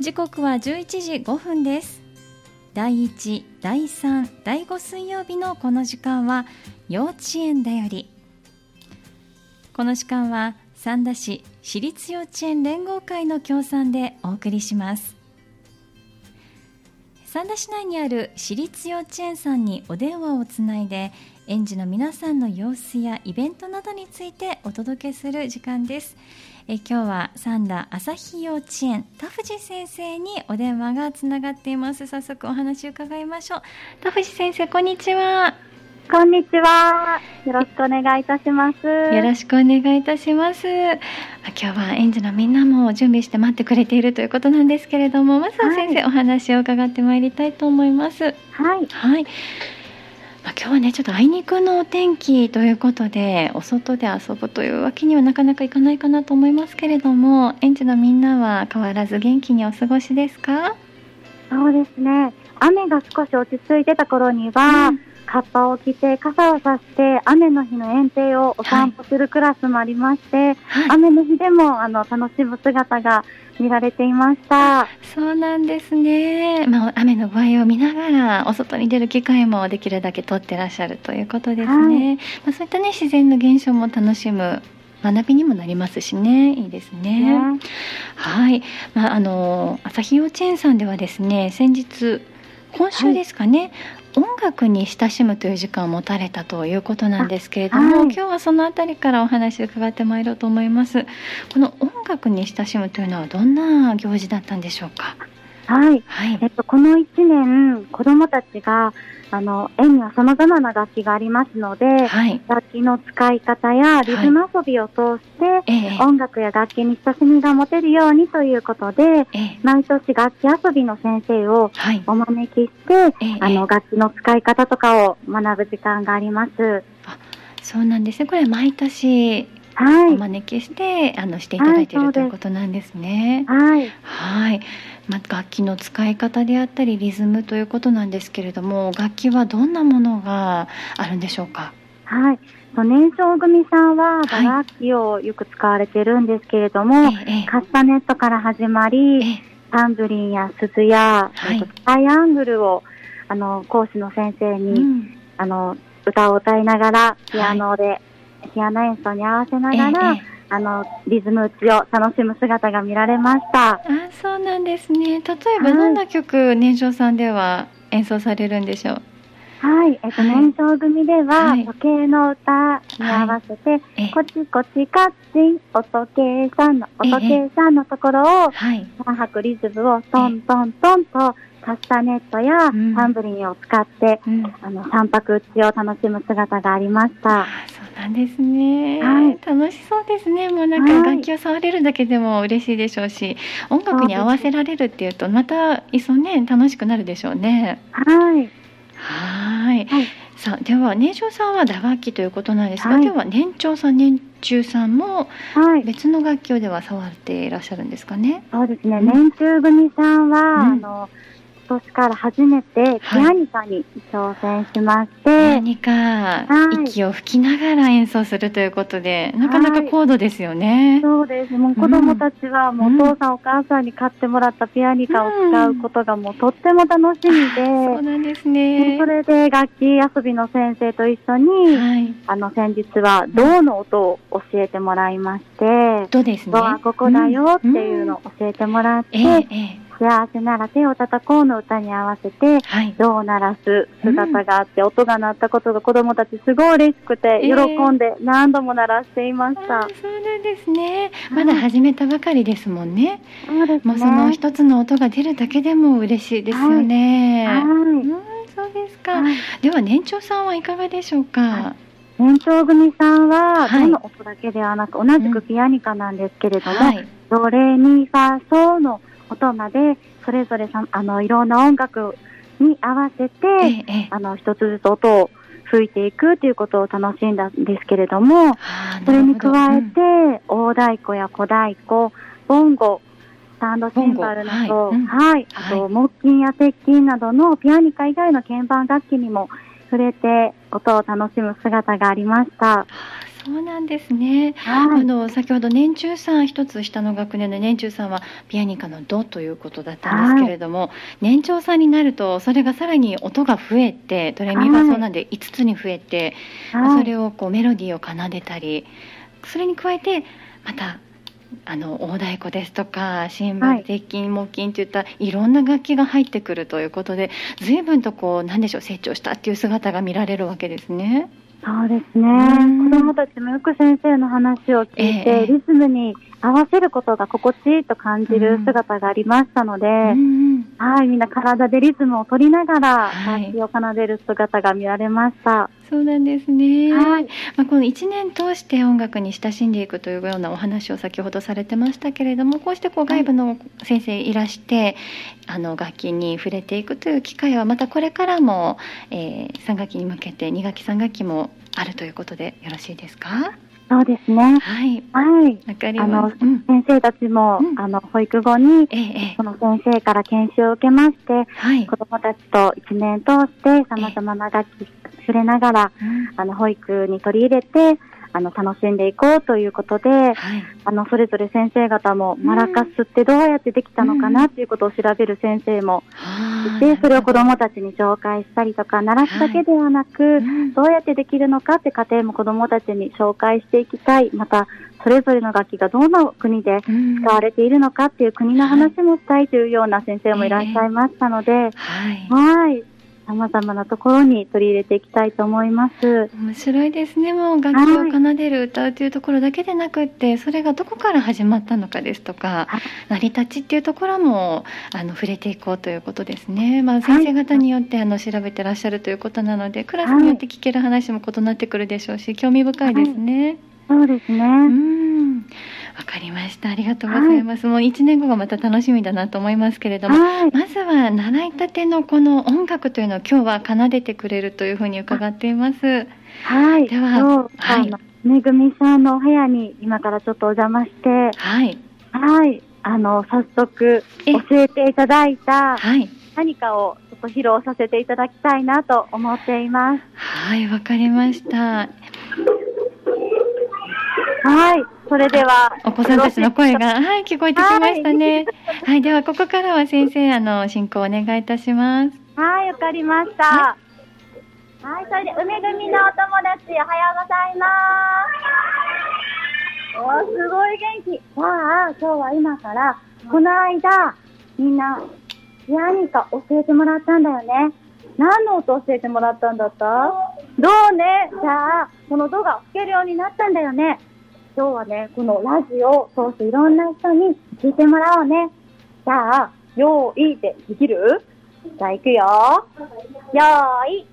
時刻は11時5分です。第1第3第5水曜日のこの時間は幼稚園だより。この時間は三田市私立幼稚園連合会の協賛でお送りします。三田市内にある私立幼稚園さんにお電話をつないで園児の皆さんの様子やイベントなどについてお届けする時間です。え今日は三田朝日幼稚園田藤先生にお電話がつながっています早速お話を伺いましょう田藤先生こんにちはこんにちは。よろしくお願いいたします。よろしくお願いいたします。今日は園児のみんなも準備して待ってくれているということなんですけれども、まずは先生、はい、お話を伺ってまいりたいと思います。はい。はい。まあ、今日はねちょっとあいにくのお天気ということでお外で遊ぶというわけにはなかなかいかないかなと思いますけれども園児のみんなは変わらず元気にお過ごしですか？そうですね。雨が少し落ち着いてた頃には、うんカッパを着て傘をさして雨の日の園庭をお散歩するクラスもありまして、はい、雨の日でもあの楽しむ姿が見られていました。そうなんですね、まあ、雨の具合を見ながらお外に出る機会もできるだけ取ってらっしゃるということですね、はい、まあ、そういったね自然の現象も楽しむ学びにもなりますしね。いいですね、ね。はい、まあ、あの朝日幼稚園さんではですね先日今週ですかね、音楽に親しむという時間を持たれたということなんですけれども、はい、今日はそのあたりからお話を伺ってまいろうと思います。この音楽に親しむというのはどんな行事だったんでしょうか？はい、はい、えっと、この1年子どもたちがあの園にはさまざまな楽器がありますので、はい、楽器の使い方やリズム遊びを通して、はい、音楽や楽器に親しみが持てるようにということで、えー、毎年楽器遊びの先生をお招きして、はい、あの楽器の使い方とかを学ぶ時間があります。そうなんですね。これ毎年お招きして、あのしていただいている、ということなんですね。はい。はい。まあ、楽器の使い方であったりリズムということなんですけれども楽器はどんなものがあるんでしょうか？はい。年少組さんは打楽器をよく使われてるんですけれども、はい、カスタネットから始まり、タンブリンや鈴や、はい、トライアングルをあの講師の先生に、うん、あの歌を歌いながらピアノで、はい、ピアノ演奏に合わせながら、ええあのリズム打ちを楽しむ姿が見られました。あそうなんですね。例えばどんな曲、はい、年少さんでは演奏されるんでしょう？はい、えっと、はい、年少組では、時計の歌に合わせて、はい、こちこちかっちん、お時計さんの、お時計さんのところを、はい、3拍リズムをトントントンと、カスタネットやタンブリンを使って、うん、あの、三拍打ちを楽しむ姿がありました。なんですね、はい、楽しそうですね。もうなんか楽器を触れるだけでも嬉しいでしょうし、はい、音楽に合わせられるっていうとまたいっそね楽しくなるでしょうね。はい。はい。さあでは年長さんは打楽器ということなんですが、はい、では年長さん年中さんも別の楽器をでは触っていらっしゃるんですかね、そうですね、年中組さんは、うん、あの今年から初めてピアニカに挑戦しまして、はい、ピアニカ、はい、息を吹きながら演奏するということでなかなか高度ですよね、はい、そうです。もう子供たちはもうお父さん、お母さんに買ってもらったピアニカを使うことがもうとっても楽しみで、そうなんですね。それで楽器遊びの先生と一緒に、はい、あの先日は銅の音を教えてもらいまして、銅ですね。銅はここだよっていうのを教えてもらって、うんえーえ。ー幸せなら手を叩こうの歌に合わせて、はい、銅を鳴らす姿があって、うん、音が鳴ったことが子供たちすごい嬉しくて、喜んで何度も鳴らしていました。そうなんですね。まだ始めたばかりですもんね。そうですね。もうその一つの音が出るだけでも嬉しいですよね。はい。はい、うん、そうですか。では年長さんはいかがでしょうか？年長組さんは、どの音だけではなく、同じくピアニカなんですけれども、はい、ドレミファソの音までそれぞれさあのいろんな音楽に合わせて、ええ、あの一つずつ音を吹いていくということを楽しんだんですけれども、それに加えて、うん、大太鼓や小太鼓、ボンゴ、スタンドシンバルなど、はい、はい、あと、木琴や鉄琴などのピアニカ以外の鍵盤楽器にも触れて音を楽しむ姿がありました。そうなんですね、はい、あの先ほど年中さん一つ下の学年の年中さんはピアニカの「ド」ということだったんですけれども、はい、年長さんになるとそれがさらに音が増えてドレミファソなんで5つに増えて、はい、それをこうメロディーを奏でたりそれに加えてまたあの大太鼓ですとか新聞鉄筋木琴といったいろんな楽器が入ってくるということで随分とこう何でしょう成長したっていう姿が見られるわけですね。そうですね。子供たちもよく先生の話を聞いて、えー、リズムに合わせることが心地いいと感じる姿がありましたので、うんはい、みんな体でリズムを取りながら、楽器を奏でる姿が見られました。そうなんですね。はい、まあ、この1年通して音楽に親しんでいくというようなお話を先ほどされてましたけれども、こうしてこう外部の先生いらして、はい、あの楽器に触れていくという機会はまたこれからも、えー、3学期に向けて2学期3学期もあるということでよろしいですか？そうですね。はい。はい。わかります。あの、うん、先生たちも、うん、あの、保育後に、ええ、その先生から研修を受けまして、はい、子供たちと一年通して様々な楽器触れながら、うん、あの、保育に取り入れて、あの楽しんでいこうということで、はい、あのそれぞれ先生方もマラカスってどうやってできたのかなっていうことを調べる先生もいて、それを子どもたちに紹介したりとか習すだけではなく、どうやってできるのかって家庭も子どもたちに紹介していきたい。またそれぞれの楽器がどの国で使われているのかっていう国の話もしたいというような先生もいらっしゃいましたので、はい、はいさまざまなところに取り入れていきたいと思います。面白いですね。もう楽器を奏でる、歌うというところだけでなくってそれがどこから始まったのかですとか、成り立ちっていうところもあの触れていこうということですね、まあ、先生方によってあの調べてらっしゃるということなのでクラスによって聞ける話も異なってくるでしょうし興味深いですね。そうですね。うんわかりました。ありがとうございます。はい、もう1年後がまた楽しみだなと思いますけれども、はい、まずは習いたてのこの音楽というのを今日は奏でてくれるというふうに伺っています。はい。では、はい。めぐみさんのお部屋に今からちょっとお邪魔して、はい。はい。あの、早速教えていただいた、はい。何かをちょっと披露させていただきたいなと思っています。はい、わかりました。はい。それでは。お子さんたちの声が、はい、聞こえてきましたね。はい、はい、では、ここからは先生、あの、進行お願いいたします。はい、わかりました。はい、はい、それで、梅組のお友達、おはようございます。おすごい元気。さあ、今日は今から、この間、みんな、何か教えてもらったんだよね。何の音教えてもらったんだった？どうね？じゃあ、このドが吹けるようになったんだよね。今日はね、このラジオを通していろんな人に聞いてもらおうね。じゃあ、用意でできる？じゃあ行くよ。用意。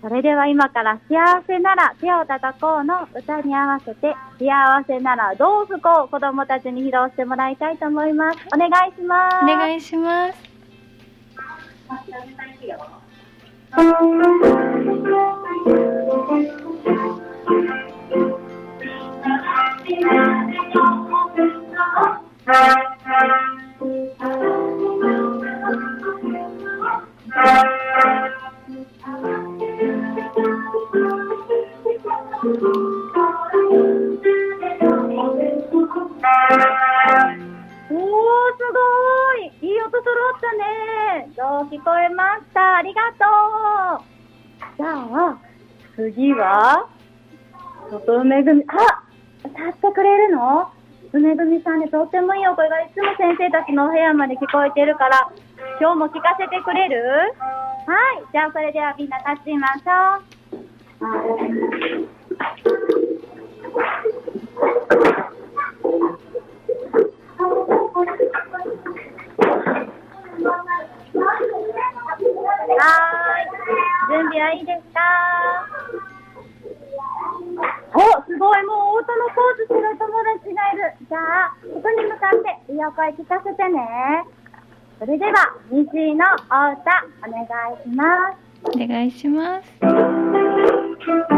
それでは今から幸せなら手を叩こうの歌に合わせて幸せならどう吹こう子供たちに披露してもらいたいと思います。お願いします。お願いします。のお部屋まで聞こえてるから、今日も聞かせてくれる？はい。じゃあ、それではみんな立ちましょう。はい。準備はいいですか？お、すごい。もう音のポーズする友達がいる。じゃあ、ここに向かっていいお声聞かせてね。それでは、虹のお歌、お願いします。お願いします。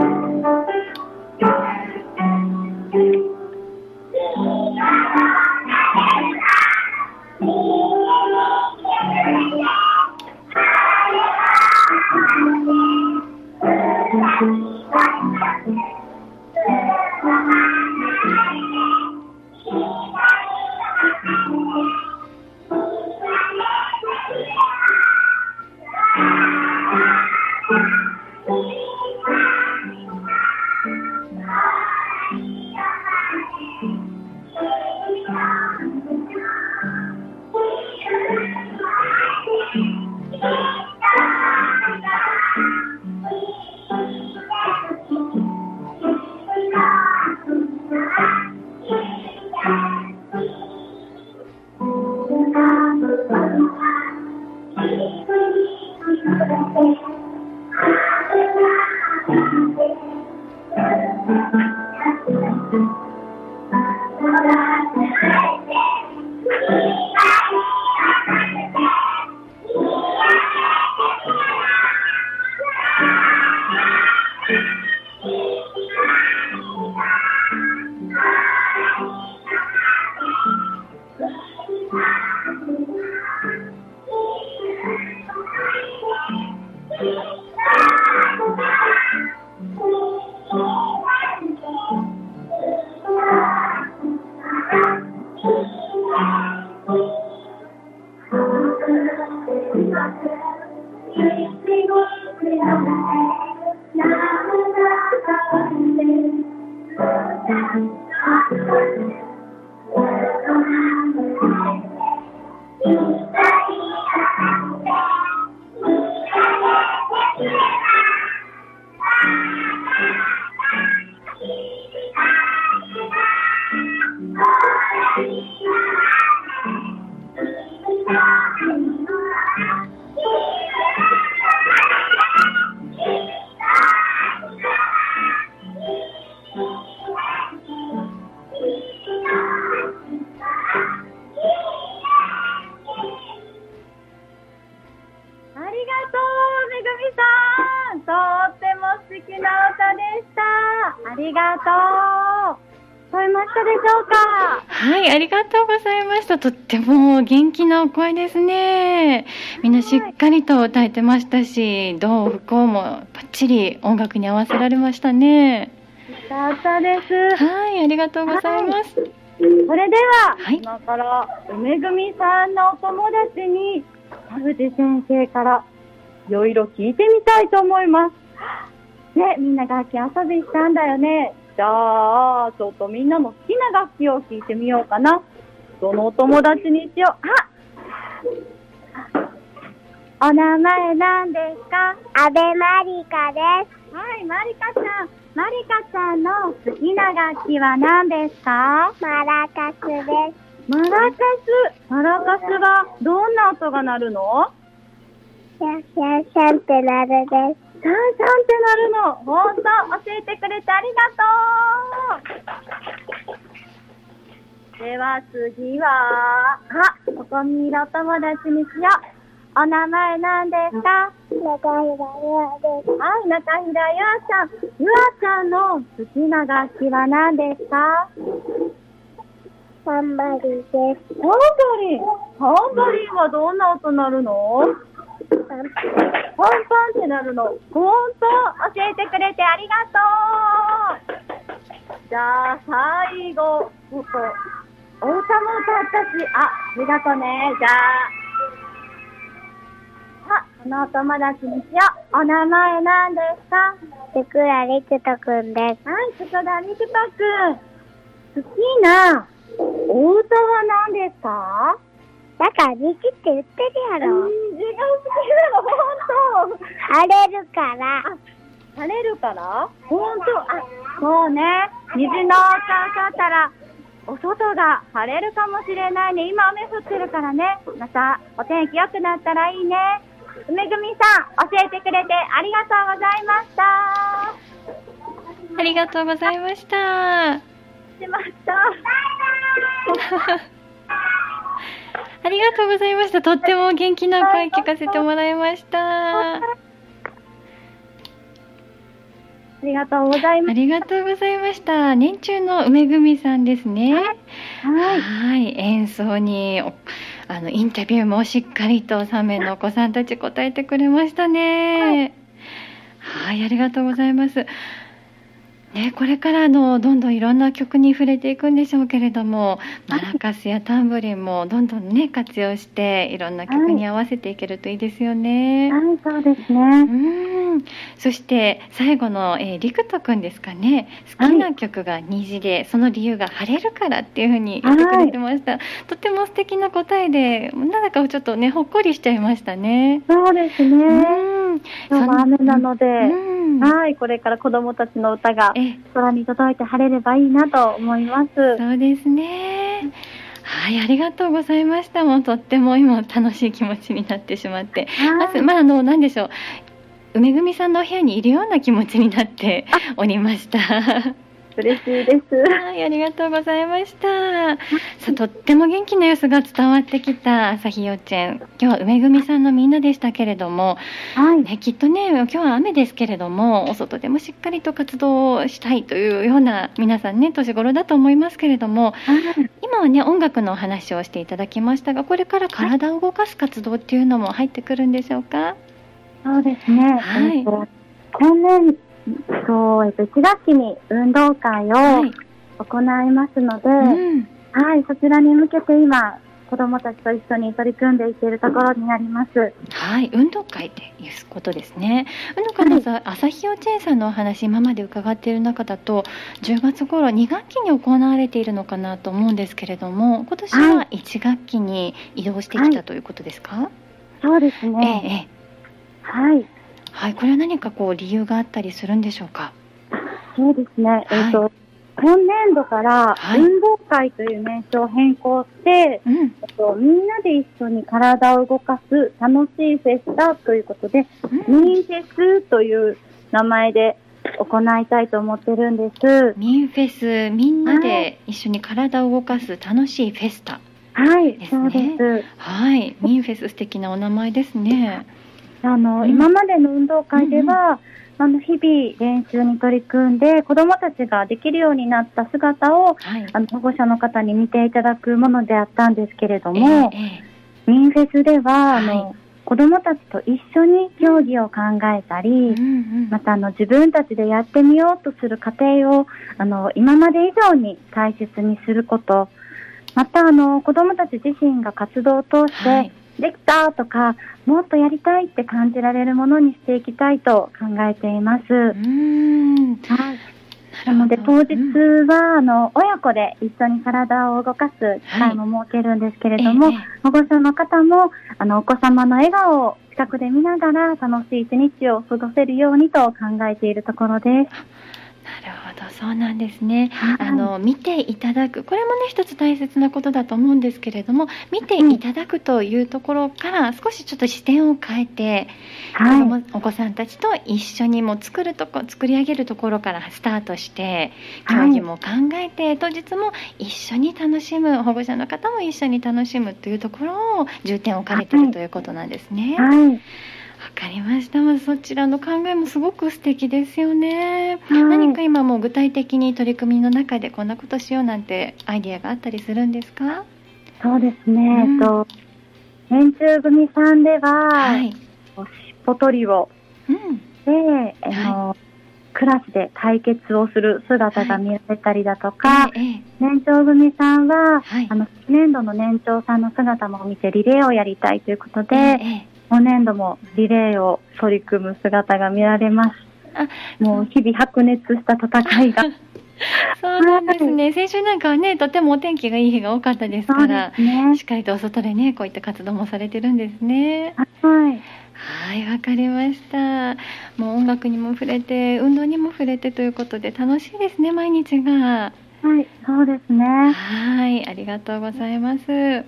声ですね。みんなしっかりと歌えてましたし、どう不幸もバッチリ音楽に合わせられましたね。よかったです。はい、ありがとうございます。はい、それでは、はい、今から梅組さんのお友達に田口先生からいろいろ聞いてみたいと思います。ね、みんな楽器遊びしたんだよね。じゃあ、ちょっとみんなの好きな楽器を聞いてみようかな。そのお友達にしよう。あお名前なんですか？阿部まりかです。はい、まりかちゃん。まりかちゃんの好きな楽器は何ですか？マラカスです。マラカス。マラカスはどんな音が鳴るの？シャンシャンシャンってなるです。シャンシャンってなるの。ほんと、教えてくれてありがとう。では次は、あ、ここにいるお友達にしよう。お名前なんですか？中平ゆあです。はい、中平ゆあちゃん。ゆあちゃんの好きな楽器は何ですか？タンバリンです。タンバリンタンバリンはどんな音鳴るの？パンパンってなるの？ほんと？教えてくれてありがとうじゃあ、最後、ちょっと、お歌も歌ったし、あ、ありがとうね。じゃあ、あ、このお友達にしよう。お名前なんですか？つくらりくとくんです。はい、つくらりくとくん。好きなお歌は何ですか？だから虹って言ってるやろ。虹が好きなの、ほんと。晴れるから。晴れるから？ほんと。あ、そうね。虹の音がったら、お外が晴れるかもしれないね。今雨降ってるからね。またお天気良くなったらいいね。梅組さん、教えてくれてありがとうございました。ありがとうございました。しました。ありがとうございました。とっても元気な声聞かせてもらいました。ありがとうございます。ありがとうございました。年中の梅組さんですね。はい。はい演奏に、あの、インタビューもしっかりと3名のお子さんたち答えてくれましたね。はい、はい、ありがとうございます。ね、これからのどんどんいろんな曲に触れていくんでしょうけれどもマラカスやタンブリンもどんどんね活用していろんな曲に合わせていけるといいですよね。はい、はい、そうですね。うんそして最後の、えー、リクト君ですかね好きな曲が虹で、はい、その理由が晴れるからっていうふうに言ってくれてました、はい、とても素敵な答えでなんだかちょっとねほっこりしちゃいましたね。そうですね。うん今日は雨なので、はい、これから子供たちの歌が空に届いて晴れればいいなと思います。そうですね。はい、ありがとうございました。もうとっても今楽しい気持ちになってしまって、まずまああの何でしょう。梅組さんのお部屋にいるような気持ちになっておりました。嬉しいです。はい、ありがとうございました。さとっても元気な様子が伝わってきた朝日幼稚園。今日は梅組さんのみんなでしたけれども、はい、ね、きっとね、今日は雨ですけれども、お外でもしっかりと活動したいというような皆さんね、年頃だと思いますけれども、はい、今はね、音楽のお話をしていただきましたが、これから体を動かす活動っていうのも入ってくるんでしょうか？そうですね。はい。今年そう、えっと、1学期に運動会を行いますので、はいうん、はい、そちらに向けて今、子どもたちと一緒に取り組んでいけるところになります。はい、運動会っていうことですね。運動会のさ、はい、朝日幼稚園さんのお話、今まで伺っている中だと、10月頃2学期に行われているのかなと思うんですけれども、今年は1学期に移動してきたということですか、はい、そうですね。ええ、はい。はい、これは何かこう理由があったりするんでしょうか？そうですね。えっ、ー、と、今年度から運動会という名称を変更して、はい、うんと、みんなで一緒に体を動かす楽しいフェスタということで、うん、ミンフェスという名前で行いたいと思ってるんです。ミンフェス、みんなで一緒に体を動かす楽しいフェスタ、はい、そうです。はい、ミンフェス素敵なお名前ですね。あの、うん、今までの運動会では、うん、あの日々練習に取り組んで子どもたちができるようになった姿を、はい、あの保護者の方に見ていただくものであったんですけれども、えーえー、ミンフェスでは、あの、はい。子どもたちと一緒に競技を考えたり、うんうん、またあの自分たちでやってみようとする過程をあの今まで以上に大切にすること、またあの子どもたち自身が活動を通して、はい、できたとか、もっとやりたいって感じられるものにしていきたいと考えています。うんはいなので当日は、あの親子で一緒に体を動かす機会も設けるんですけれども、はい、保護者の方もあのお子様の笑顔を近くで見ながら楽しい一日を過ごせるようにと考えているところです。なるほどそうなんですね、はい、あの見ていただくこれもね一つ大切なことだと思うんですけれども見ていただくというところから少しちょっと視点を変えて、はい、お子さんたちと一緒にも作るとこ作り上げるところからスタートして競技も考えて、はい、当日も一緒に楽しむ保護者の方も一緒に楽しむというところを重点を置かれてい。るということなんですね。はい。わかりました。まずそちらの考えもすごく素敵ですよね。はい、何か今も具体的に取り組みの中でこんなことしようなんてアイディアがあったりするんですか？そうですね。うん、と年中組さんでは、はい、しっぽ取りを、うん、で、あの、はい、クラスで対決をする姿が見られたりだとか、はい。ええ、年長組さんは、はい、あの年度の年長さんの姿も見てリレーをやりたいということで、え今年度もリレーを取り組む姿が見られます。もう日々白熱した戦いが。そうなんですね、はい、先週なんかはね、とてもお天気がいい日が多かったですから、ね、しっかりとお外でね、こういった活動もされてるんですね。はい。はい、わかりました。もう音楽にも触れて、運動にも触れてということで、楽しいですね、毎日が。はい、そうですね。はい、ありがとうございます。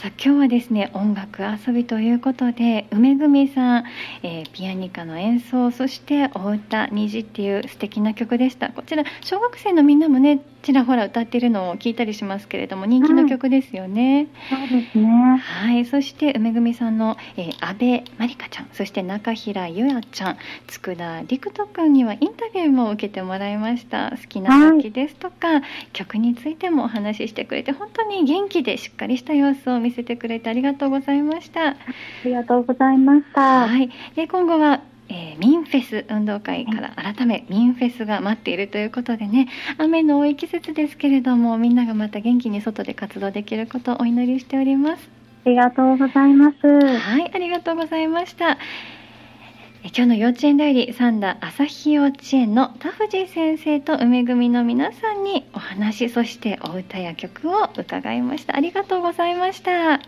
さあ今日はですね音楽遊びということで梅組さん、えー、ピアニカの演奏そしてお歌虹っていう素敵な曲でした。こちら小学生のみんなもねちらほら歌っているのを聞いたりしますけれども人気の曲ですよね。はい、そうですね。はい、そして梅組さんの、えー、安倍まりかちゃん、そして中平優也ちゃん、佃陸斗くんにはインタビューも受けてもらいました。好きな楽器ですとか、はい、曲についてもお話ししてくれて本当に元気でしっかりした様子を見せてくれてありがとうございました。ありがとうございました。はい、で今後はえー、ミンフェス運動会から改めミンフェスが待っているということでね雨の多い季節ですけれどもみんながまた元気に外で活動できることをお祈りしております。ありがとうございます。はいありがとうございました。今日の幼稚園代理三田朝日幼稚園の田藤先生と梅組の皆さんにお話そしてお歌や曲を伺いました。ありがとうございました。はい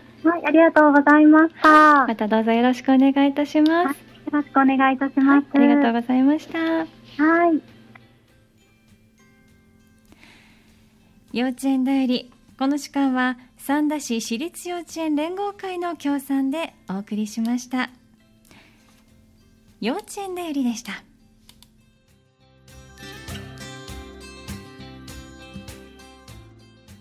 ありがとうございました。またどうぞよろしくお願いいたします。よろしくお願いいたします。ありがとうございました。はい。幼稚園だより、この時間は三田市私立幼稚園連合会の協賛でお送りしました。幼稚園だよりでした。